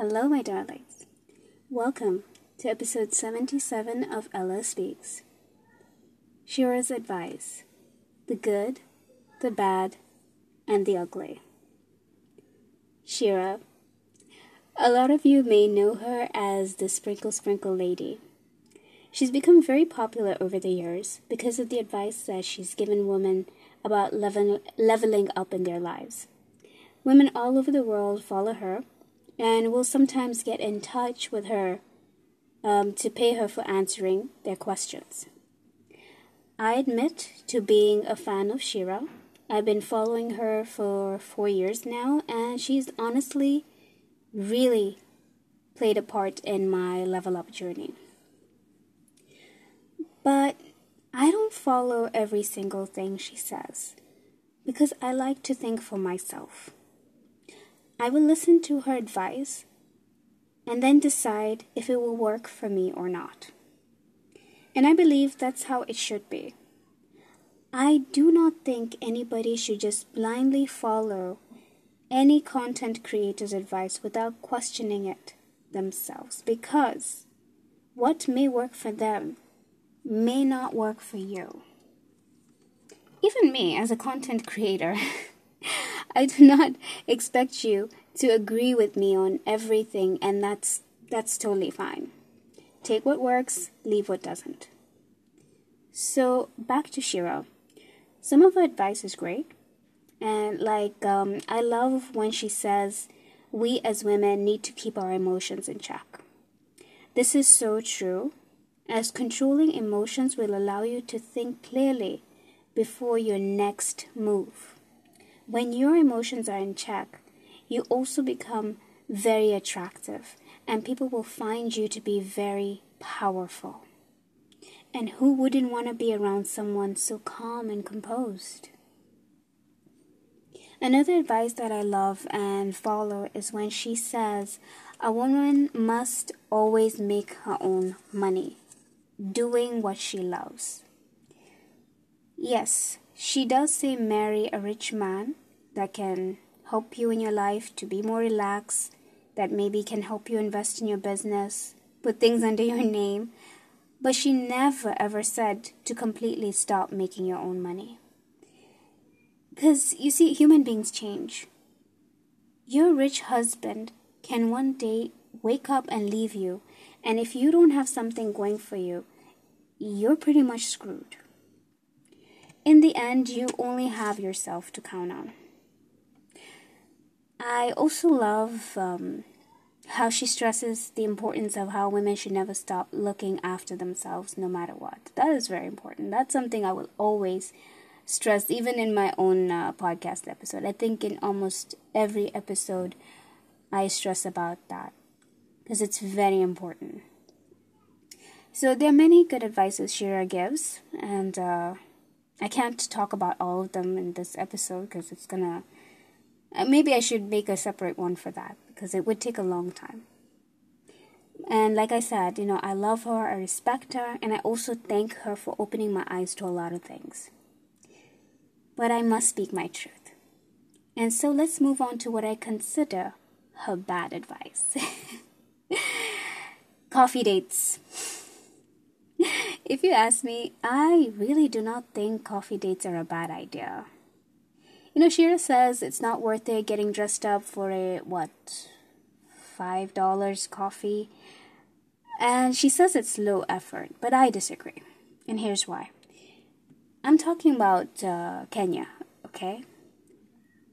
Hello, my darlings. Welcome to episode 77 of Ella Speaks. Shera's advice the good, the bad, and the ugly. Shera. A lot of you may know her as the Sprinkle Sprinkle Lady. She's become very popular over the years because of the advice that she's given women about level- leveling up in their lives. Women all over the world follow her and will sometimes get in touch with her um, to pay her for answering their questions. I admit to being a fan of Shera. I've been following her for four years now, and she's honestly really played a part in my level up journey. But I don't follow every single thing she says because I like to think for myself. I will listen to her advice and then decide if it will work for me or not. And I believe that's how it should be. I do not think anybody should just blindly follow any content creator's advice without questioning it themselves because what may work for them may not work for you. Even me, as a content creator, I do not expect you to agree with me on everything, and that's that's totally fine. Take what works, leave what doesn't. So back to Shera. Some of her advice is great, and like um, I love when she says we as women need to keep our emotions in check. This is so true, as controlling emotions will allow you to think clearly before your next move. When your emotions are in check, you also become very attractive, and people will find you to be very powerful. And who wouldn't want to be around someone so calm and composed? Another advice that I love and follow is when she says a woman must always make her own money, doing what she loves. Yes, she does say marry a rich man that can help you in your life to be more relaxed, that maybe can help you invest in your business, put things under your name. But she never ever said to completely stop making your own money. Because you see, human beings change. Your rich husband can one day wake up and leave you, and if you don't have something going for you, you're pretty much screwed in the end, you only have yourself to count on. I also love um, how she stresses the importance of how women should never stop looking after themselves no matter what. That is very important. That's something I will always stress, even in my own uh, podcast episode. I think in almost every episode, I stress about that because it's very important. So, there are many good advices Shera gives, and uh, I can't talk about all of them in this episode because it's gonna. Uh, maybe I should make a separate one for that because it would take a long time. And like I said, you know, I love her, I respect her, and I also thank her for opening my eyes to a lot of things. But I must speak my truth. And so let's move on to what I consider her bad advice coffee dates. If you ask me, I really do not think coffee dates are a bad idea. You know, Shera says it's not worth it getting dressed up for a, what, $5 coffee? And she says it's low effort, but I disagree. And here's why. I'm talking about uh, Kenya, okay?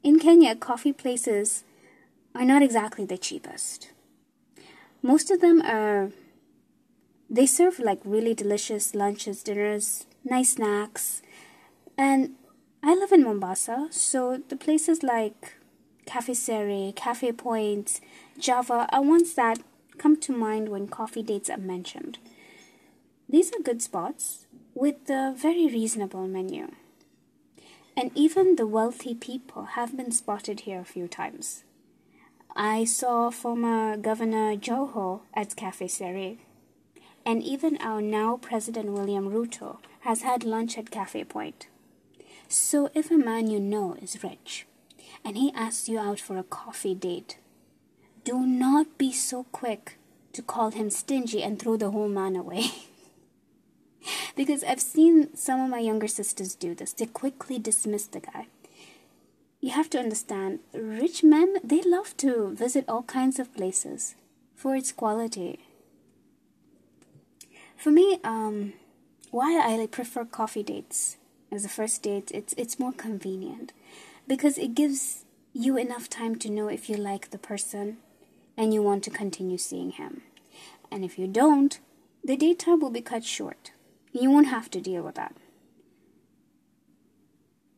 In Kenya, coffee places are not exactly the cheapest. Most of them are they serve like really delicious lunches, dinners, nice snacks. And I live in Mombasa, so the places like Cafe Seri, Cafe Point, Java are ones that come to mind when coffee dates are mentioned. These are good spots with a very reasonable menu. And even the wealthy people have been spotted here a few times. I saw former Governor Joho at Cafe Seri and even our now President William Ruto has had lunch at Cafe Point. So if a man you know is rich and he asks you out for a coffee date, do not be so quick to call him stingy and throw the whole man away. because I've seen some of my younger sisters do this. They quickly dismiss the guy. You have to understand, rich men, they love to visit all kinds of places for its quality. For me, um, why I prefer coffee dates as a first date, it's it's more convenient because it gives you enough time to know if you like the person and you want to continue seeing him. And if you don't, the date time will be cut short. You won't have to deal with that.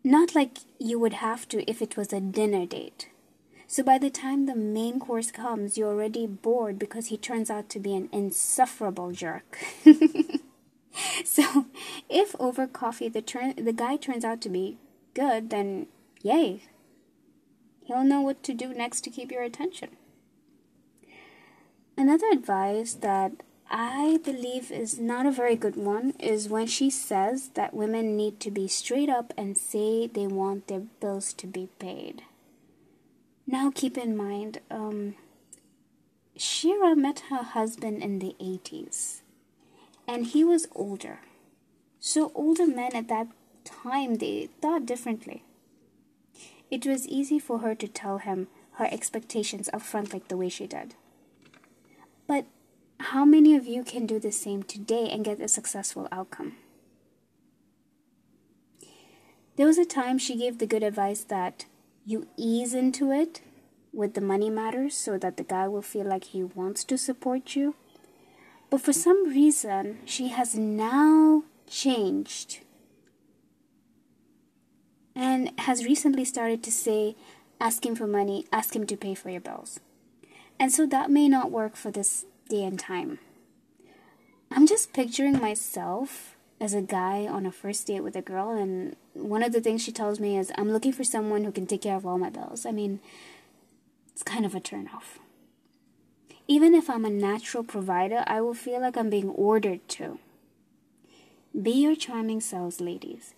Not like you would have to if it was a dinner date. So by the time the main course comes, you're already bored because he turns out to be an insufferable jerk. so if over coffee the turn the guy turns out to be good, then yay. He'll know what to do next to keep your attention. Another advice that I believe is not a very good one is when she says that women need to be straight up and say they want their bills to be paid. Now, keep in mind, um, Shera met her husband in the 80s, and he was older. So, older men at that time they thought differently. It was easy for her to tell him her expectations up front, like the way she did. But how many of you can do the same today and get a successful outcome? There was a time she gave the good advice that you ease into it with the money matters so that the guy will feel like he wants to support you. But for some reason, she has now changed and has recently started to say, ask him for money, ask him to pay for your bills. And so that may not work for this day and time. I'm just picturing myself as a guy on a first date with a girl, and one of the things she tells me is, I'm looking for someone who can take care of all my bills. I mean, it's kind of a turnoff. Even if I'm a natural provider, I will feel like I'm being ordered to. Be your charming selves, ladies,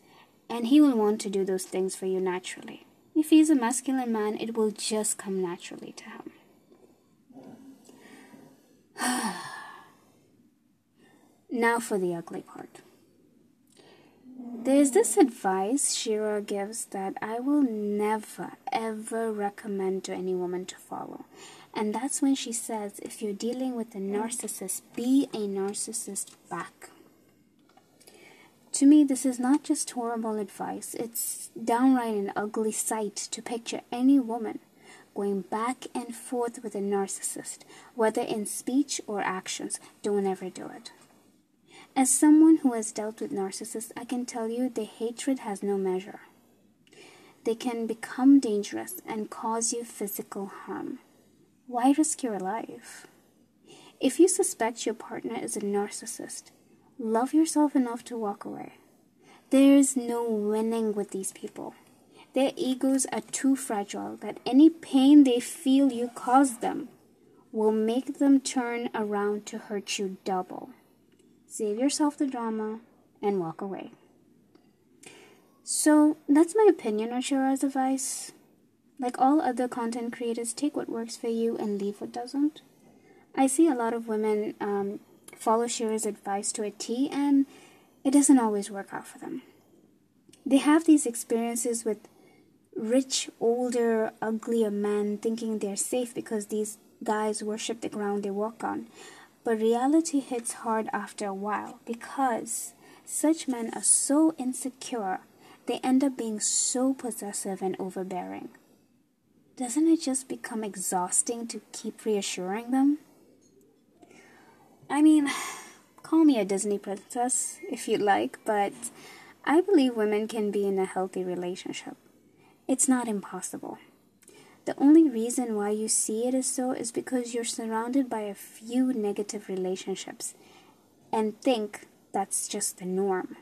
and he will want to do those things for you naturally. If he's a masculine man, it will just come naturally to him. now for the ugly part. There's this advice Shera gives that I will never ever recommend to any woman to follow. And that's when she says if you're dealing with a narcissist, be a narcissist back. To me, this is not just horrible advice, it's downright an ugly sight to picture any woman going back and forth with a narcissist, whether in speech or actions. Don't ever do it. As someone who has dealt with narcissists, I can tell you the hatred has no measure. They can become dangerous and cause you physical harm. Why risk your life? If you suspect your partner is a narcissist, love yourself enough to walk away. There is no winning with these people. Their egos are too fragile that any pain they feel you cause them will make them turn around to hurt you double. Save yourself the drama and walk away. So that's my opinion on Shera's advice. Like all other content creators, take what works for you and leave what doesn't. I see a lot of women um, follow Shera's advice to a T, and it doesn't always work out for them. They have these experiences with rich, older, uglier men thinking they're safe because these guys worship the ground they walk on. But reality hits hard after a while because such men are so insecure, they end up being so possessive and overbearing. Doesn't it just become exhausting to keep reassuring them? I mean, call me a Disney princess if you'd like, but I believe women can be in a healthy relationship. It's not impossible. The only reason why you see it as so is because you're surrounded by a few negative relationships and think that's just the norm.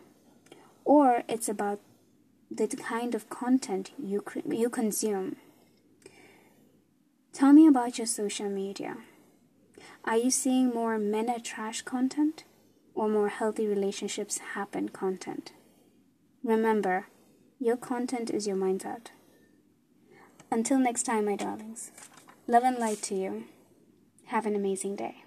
Or it's about the kind of content you, you consume. Tell me about your social media. Are you seeing more men are trash content or more healthy relationships happen content? Remember, your content is your mindset. Until next time, my darlings, love and light to you. Have an amazing day.